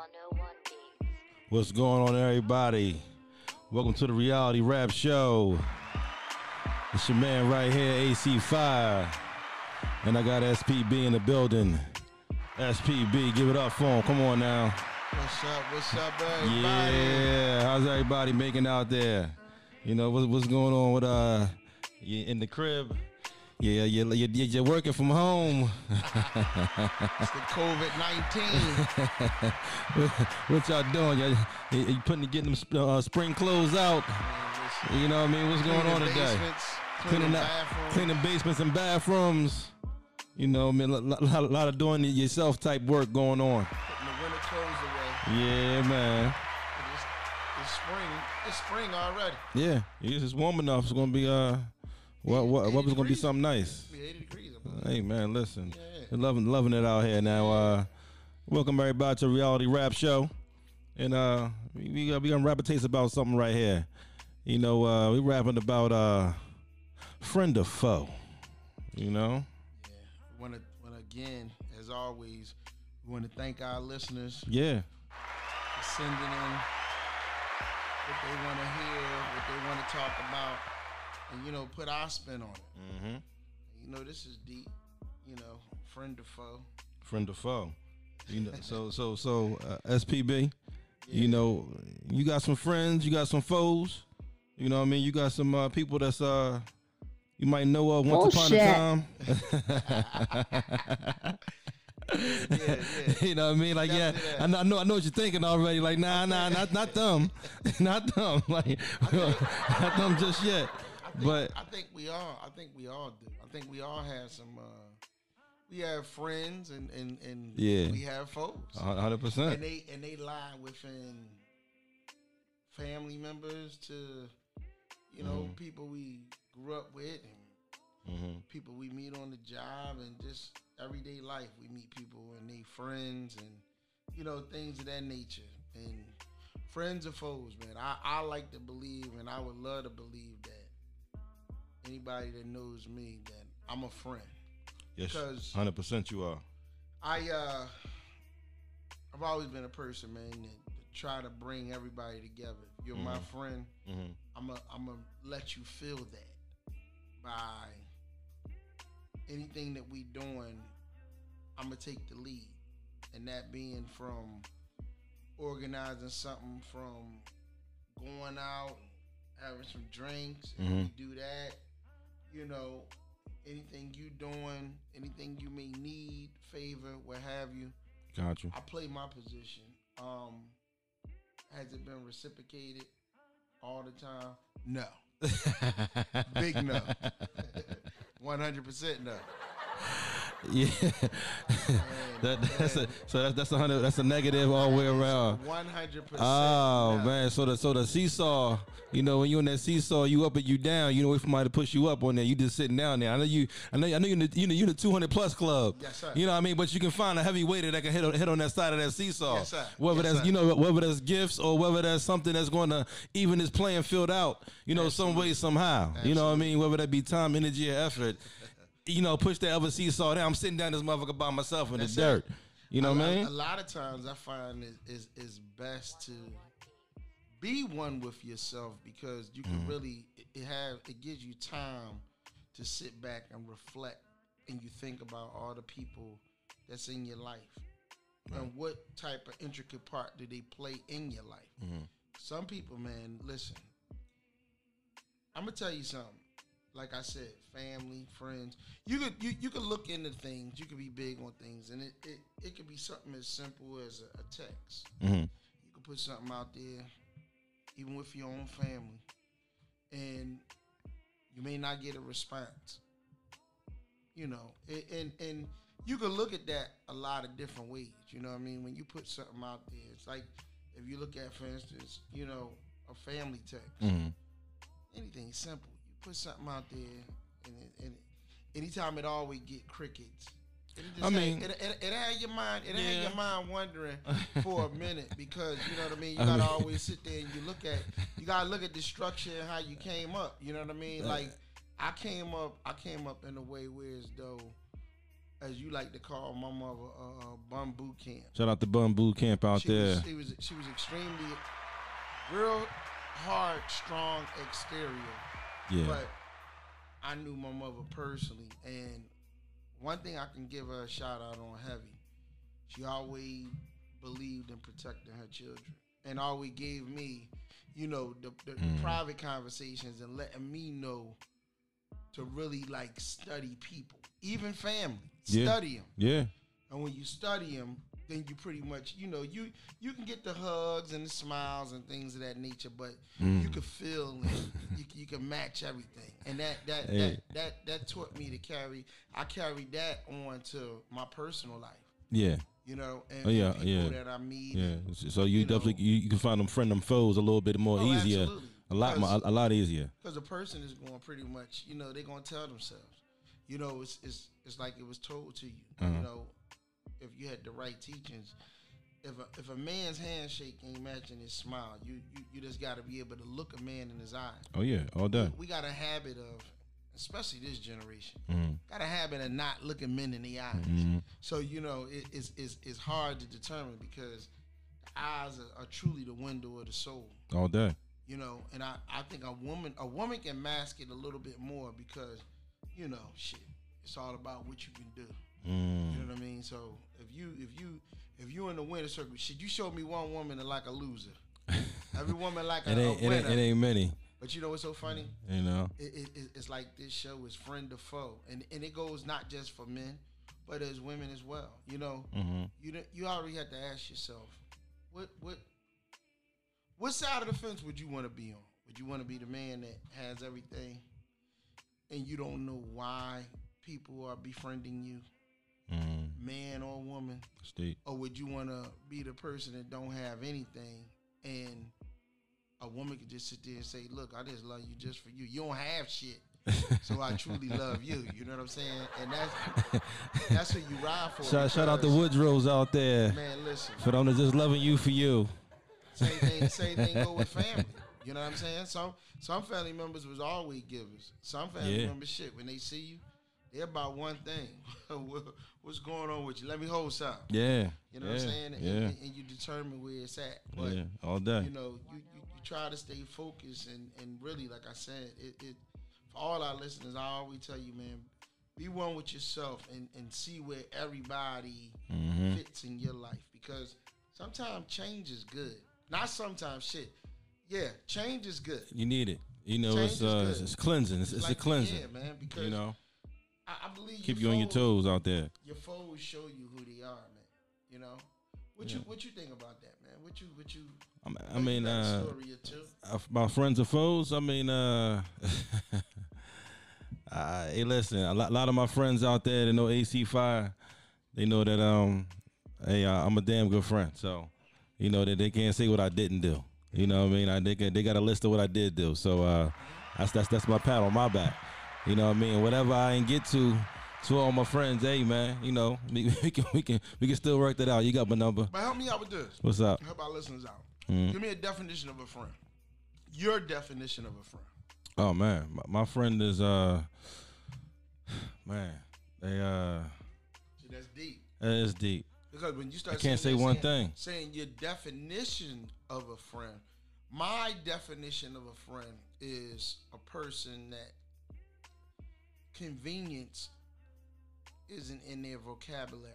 101 Beats. What's going on, everybody? Welcome to the Reality Rap Show. It's your man right here, AC5. And I got SPB in the building. SPB, give it up for him. Come on now. What's up? What's up, everybody? Yeah, how's everybody making out there? You know, what, what's going on with, uh, you in the crib? Yeah, you're, you're, you're working from home. It's the COVID 19. what y'all doing? Y'all, you, putting getting them uh, spring clothes out? You know what I mean? What's going on today? Cleaning bathrooms. cleaning basements and bathrooms. You know, I mean, a lot, lot, lot of doing it yourself type work going on. Putting the winter clothes away. Yeah, man. It's, it's spring. It's spring already. Yeah, it's warm enough. It's gonna be uh, what what what was gonna be something nice. It'll 80 degrees. Hey man, listen, Yeah. We're loving loving it out here now. Uh, welcome everybody to Reality Rap Show, and uh, we we we gonna rap a taste about something right here. You know, uh, we rapping about uh, friend or foe. You know, Yeah. To, want again, as always, we want to thank our listeners yeah, for sending in what they want to hear, what they want to talk about, and, you know, put our spin on it. mm-hmm. You know, this is deep. You know, friend or foe. friend or foe. You know, so so so uh, SPB. You know, you got some friends, you got some foes. You know what I mean? You got some uh, people that's uh you might know of once upon a time. Yeah, yeah. you know what I mean? Like, yeah, Definitely that. I know, I know, I know what you're thinking already. Like, nah, nah, not not them, not them. Like, not them just yet. I think, But I think we all. I think we all do. I think we all have some. uh We have friends and and and Yeah. we have foes, hundred and percent. And they and they lie within family members to you know Mhm. people we grew up with and Mm-hmm. people we meet on the job and just everyday life. We meet people and they friends and you know things of that nature. And friends or foes, man. I, I like to believe and I would love to believe that anybody that knows me that I'm a friend. Yes, hundred percent. You are. I uh I've always been a person, man, that, that try to bring everybody together. If you're my Mhm. friend, Mm-hmm. I'm a I'm gonna let you feel that by anything that we doing. I'm gonna take the lead, and that being from organizing something, from going out, having some drinks, and we do that. You know, anything you doing, anything you may need, favor, what have you. Got you. I play my position. Um, has it been reciprocated all the time? No. Big no. One hundred percent no. Yeah, that, that's a so that's that's a hundred that's a negative all the way around. One hundred percent. Oh man, so the so the seesaw, you know, when you in that seesaw, you up and you down. You know, wait for somebody to push you up on there. You just sitting down there. I know you, I know, I know you in the you know you the two hundred plus club. Yes, sir. You know what I mean? But you can find a heavy heavyweight that can hit on, hit on that side of that seesaw. Yes, sir. Whether Yes, that's sir. you know whether that's gifts or whether that's something that's going to even this playing field out. You know, some way somehow. You know what I mean? Whether that be time, energy, or effort. You know, push that other seesaw down. I'm sitting down this motherfucker by myself in That's the it. dirt. You know what I mean? A lot of times I find it is is best to be one with yourself because you can Mm-hmm. really it- it have it gives you time to sit back and reflect and you think about all the people that's in your life and what type of intricate part do they play in your life. Mhm. Some people, man, listen. I'm gonna tell you something. Like I said, family, friends. You could you, you could look into things. You could be big on things, and it it, it could be something as simple as a, a text. Mhm. You could put something out there, even with your own family, and you may not get a response. You know, a- and and you could look at that a lot of different ways. You know what I mean? When you put something out there, it's like if you look at, for instance, you know, a family text Mhm. anything simple. Put something out there, and, it, and it, anytime it always get crickets. Just I mean- it, it, it had your mind, it Yeah. had your mind wondering for a minute because you know what I mean. You I gotta mean- always sit there and you look at, you gotta look at the structure and how you came up. You know what I mean? Like I came up, I came up in a way where as though as you like to call my mother, uh, uh, bum boot camp. Shout out to Bum Boot Camp out she there. Was, she was she was extremely real hard, strong exterior. Yeah. But I knew my mother personally, and one thing I can give her a shout out on heavy, she always believed in protecting her children, and always gave me, you know, the, the, the Mm. private conversations and letting me know to really like study people, even family, Yeah. study them. yeah. And when you study them, then you pretty much, you know, you you can get the hugs and the smiles and things of that nature, but Mm. you can feel and you, can- you can match everything. And that that, Hey. that that that taught me to carry. I carried that on to my personal life, Yeah. you know, and, Oh, yeah, people yeah. that I meet. Yeah. and- So you, you know. definitely you, you can find them friend them foes a little bit more Oh, easier. absolutely. A lot more, a, a lot easier. because a person is going pretty much, you know, they're going to tell themselves. You know, it's it's it's like it was told to you. Uh-huh. You know, if you had the right teachings, if a, if a man's handshake ain't matching his smile, you you, you just got to be able to look a man in his eyes. Oh yeah, all done. We got a habit of, especially this generation, Mm. got a habit of not looking men in the eyes. Mhm. So you know, it, it's, it's it's hard to determine because the eyes are, are truly the window of the soul All day. you know and i i think a woman a woman can mask it a little bit more because you know shit it's all about what you can do you Mm. know what i mean so if you if you if you in the winner circle should you show me one woman that like a loser every woman like a, It a ain't, it winner ain't, it ain't many. but you know what's so funny You know. it, it, it- it's like this show is friend to foe and and it goes not just for men but as women as well you know hmm you you already have to ask yourself, what what what side of the fence would you want to be on? Would you want to be the man that has everything, and you don't know why people are befriending you. Man or woman, State. or would you want to be the person that don't have anything, and a woman could just sit there and say, "Look, I just love you just for you. You don't have shit." so I truly love you. You know what I'm saying? And that's that's who you ride for. Shout, shout out to because, Woodrows out there Man, listen. for them to just loving you for you. Same thing, same thing go with family. You know what I'm saying? Some some family members was always givers. Some family Yeah. members shit when they see you, they're about one thing. What's going on with you? Let me hold something. Yeah. You know yeah. what I'm saying? And, Yeah. and, and you determine where it's at. But yeah. All day. you know, you, you, you try to stay focused and, and really, like I said, it, it for all our listeners, I always tell you, man, be one with yourself and, and see where everybody hmm fits in your life because sometimes change is good. Not sometimes shit. Yeah, change is good. You need it. You know, Change it's uh, it's, it's cleansing. It's, it's like a cleansing. Yeah, man. Because You know, I, I believe keep you on your toes out there. Your foes show you who they are, man. You know. What you what you think about that, man? What you what you? I mean, I mean uh, story or two. uh, my friends are foes. I mean, uh, uh, hey, listen, a lot, lot of my friends out there that know AC Fire, they know that um, hey, uh, I'm a damn good friend. So, you know that they can't say what I didn't do. You know what I mean? I they got, they got a list of what I did do. So uh, that's that's that's my pat on my back. You know what I mean? Whatever I ain't get to. To all my friends, hey man, you know we, we can we can we can still work that out. You got my number. But help me out with this. What's up? Help our listeners out. Mm. Give me a definition of a friend. Your definition of a friend. Oh man, my, my friend is uh, man, they uh, See, that's deep. that is deep. Because when you start, I can't say that, one saying- thing. saying your definition of a friend. My definition of a friend is a person that convenience isn't in their vocabulary.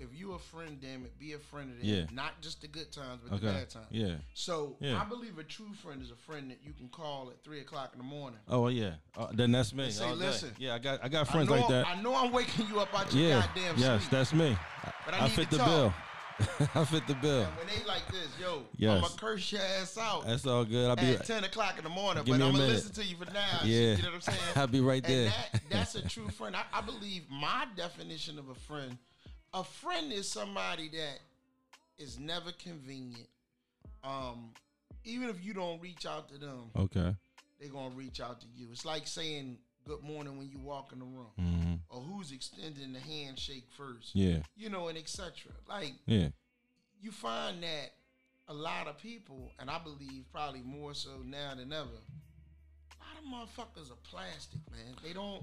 If you a friend, damn it, be a friend of them. Yeah. Not just the good times, but the bad times. Yeah. So Yeah. I believe a true friend is a friend that you can call at three o'clock in the morning. Oh yeah. Uh, then that's me. Say, all day. listen, Yeah, I got I got I friends know, like that. I know I'm waking you up out your yeah. goddamn Yes, sleep. that's me. But I I, need fit to the talk. bill. I fit the bill. And when they like this, yo, Yes. I'm gonna curse your ass out. That's all good. I'll be at ten o'clock in the morning, but I'm gonna listen to you for now. Yeah. you know what I'm saying? I'll be right there. that, that's a true friend. I, I believe my definition of a friend, a friend is somebody that is never convenient. Um, even if you don't reach out to them, Okay. they're gonna reach out to you. It's like saying good morning when you walk in the room, hmm or who's extending the handshake first. Yeah. You know, and etc. Like Yeah. you find that a lot of people, and I believe probably more so now than ever, a lot of motherfuckers are plastic, man. They don't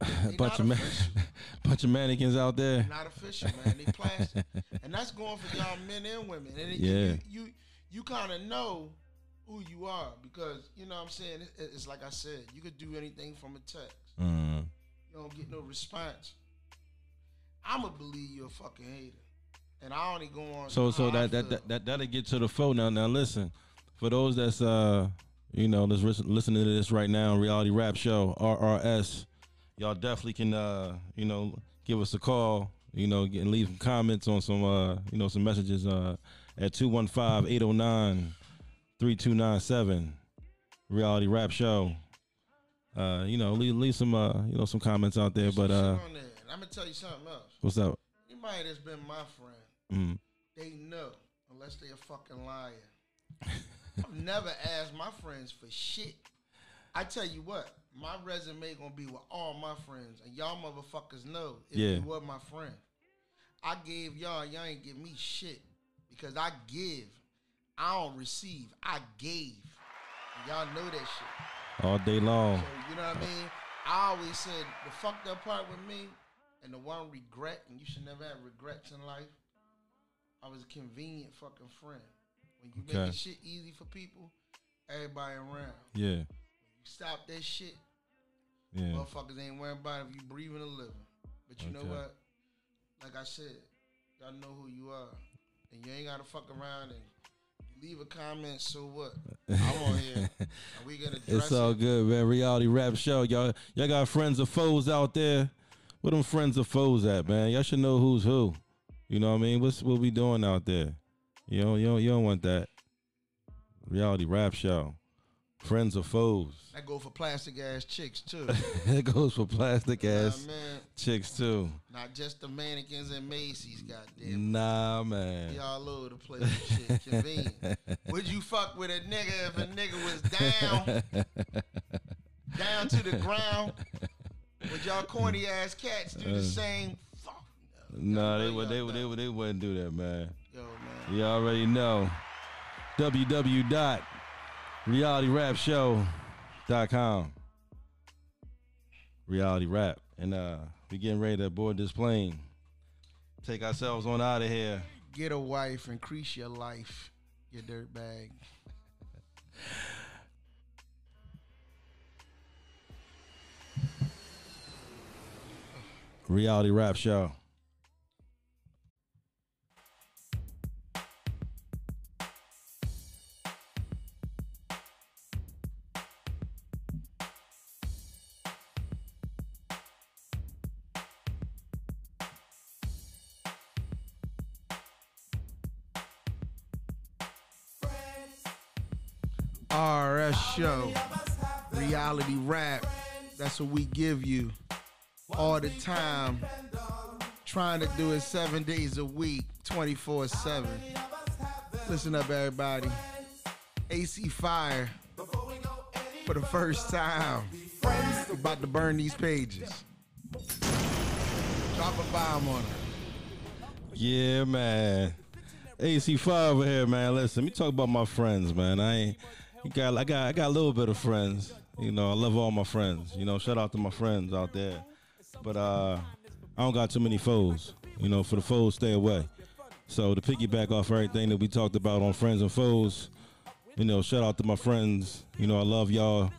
They bunch of man, bunch of mannequins out there. not official, man. They plastic, and that's going for y'all men and women. And it, Yeah. you you, you kind of know who you are because you know what I'm saying. It, it's like I said, you could do anything from a text. Mm. You don't get no response. I'ma believe you're a fucking hater, and I only go on. So so that that, that that that'll get to the phone now. Now listen, for those that's uh you know that's listening to this right now, reality rap show RRS, y'all definitely can uh you know give us a call. You know, get, and leave some comments on some uh you know some messages uh at 215-809-3297 reality rap show. Uh, you know, leave leave some uh you know some comments out there. But uh, there. I'm gonna tell you something else. what's up? Anybody that's been my friend, Mm. they know unless they a fucking liar. I've never asked my friends for shit. I tell you what, my resume gonna be with all my friends, and y'all motherfuckers know if Yeah. you were my friend. I gave y'all, y'all ain't give me shit because I give, I don't receive. I gave. Y'all know that shit. All day long. So you know what I mean? I always said the fucked up part with me and the one regret, and you should never have regrets in life. I was a convenient fucking friend. When you Okay. make shit easy for people, everybody around. Yeah, You stop that shit, yeah. motherfuckers ain't worrying about if you breathing or living. But you know what? Like I said, y'all know who you are, and you ain't gotta fuck around and leave a comment. So what? I'm on here. we gonna It's all it. good, man. Reality rap show, y'all. Y'all got friends or foes out there. Where them friends or foes at, man? Y'all should know who's who. You know what I mean? What's what we doing out there? You don't, you don't, you don't want that. Reality rap show. Friends or foes. That go for plastic ass chicks too. it goes for plastic Nah, ass man, chicks too. not just the mannequins and Macy's. Goddamn, Nah, man. be all over the place. Shit, convenient. Would you fuck with a nigga if a nigga was down, down to the ground? Would y'all corny ass cats do the uh, same? Fuck no. Nah, they would, they would, they would, they wouldn't do that, man. Yo, man. You already know. www.realityrapshow.com. Reality rap. And uh we getting ready to board this plane. Take ourselves on out of here. Get a wife, increase your life, you dirtbag. Reality rap show. RS show, reality rap. That's what we give you all the time. Trying to do it seven days a week, 24 7. Listen up, everybody. AC Fire for the first time. About to burn these pages. Drop a bomb on her. Yeah, man. AC5 over here, man. Listen, let me talk about my friends, man. I ain't you got I got I got a little bit of friends. You know, I love all my friends. You know, shout out to my friends out there. But uh I don't got too many foes. You know, for the foes, stay away. So to piggyback off everything that we talked about on friends and foes, you know, shout out to my friends. You know, I love y'all.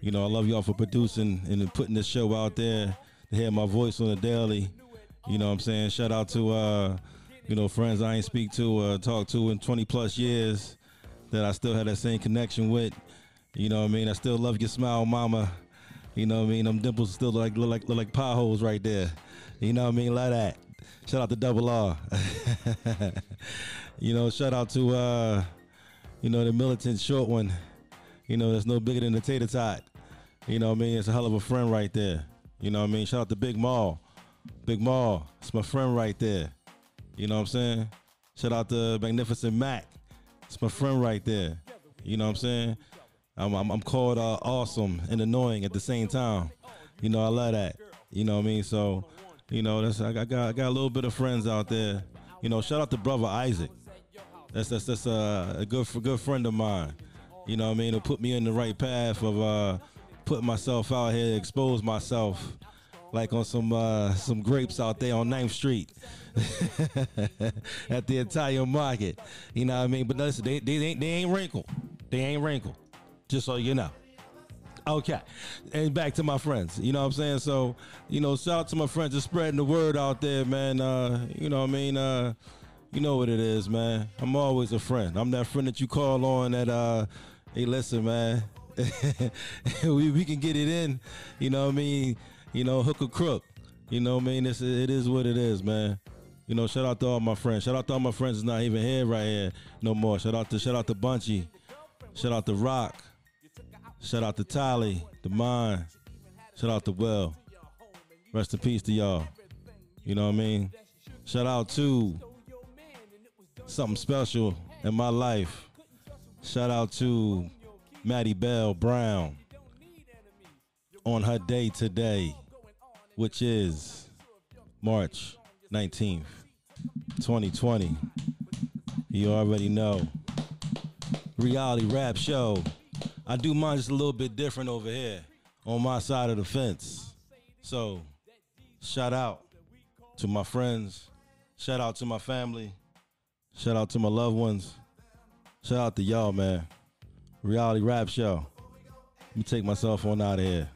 You know, I love y'all for producing and putting this show out there to hear my voice on the daily. You know what I'm saying? Shout out to uh, you know, friends I ain't speak to, uh, talk to in 20 plus years that I still had that same connection with. You know what I mean? I still love your smile, mama. You know what I mean? Them dimples still look like look like look like potholes right there. You know what I mean? Like that. Shout out to Double R. you know, shout out to uh, you know, the militant short one. You know, that's no bigger than the tater tot. You know what I mean? It's a hell of a friend right there. You know what I mean? Shout out to Big Maul. Big Maul, it's my friend right there. You know what I'm saying? Shout out to Magnificent Mac. It's my friend right there. You know what I'm saying? I'm, I'm, I'm called uh, awesome and annoying at the same time. You know, I love that. You know what I mean? So, you know, that's I got I got a little bit of friends out there. You know, shout out to brother Isaac. That's that's that's uh, a good good friend of mine. You know what I mean? To put me in the right path of uh, putting myself out here, expose myself. Like on some uh, some grapes out there on 9th Street at the Italian market. You know what I mean? But listen, they, they, ain't, they ain't wrinkled. They ain't wrinkled. Just so you know. Okay. And back to my friends. You know what I'm saying? So, you know, shout out to my friends just spreading the word out there, man. Uh, you know what I mean? Uh, you know what it is, man. I'm always a friend. I'm that friend that you call on that uh hey listen, man. we, we can get it in, you know what I mean? You know, hook or crook. You know what I mean? It's, it is what it is, man. You know, shout out to all my friends. Shout out to all my friends that's not even here right here no more. Shout out to shout out to Bunchy. Shout out to Rock. Shout out to Tally, the Mind. Shout out to Will. Rest in peace to y'all. You know what I mean? Shout out to something special in my life. Shout out to Maddie Bell Brown on her day today, which is March 19th, 2020. You already know. Reality rap show. I do mine just a little bit different over here on my side of the fence. So, shout out to my friends. Shout out to my family. Shout out to my loved ones. Shout out to y'all, man. Reality rap show. Let me take myself on out of here.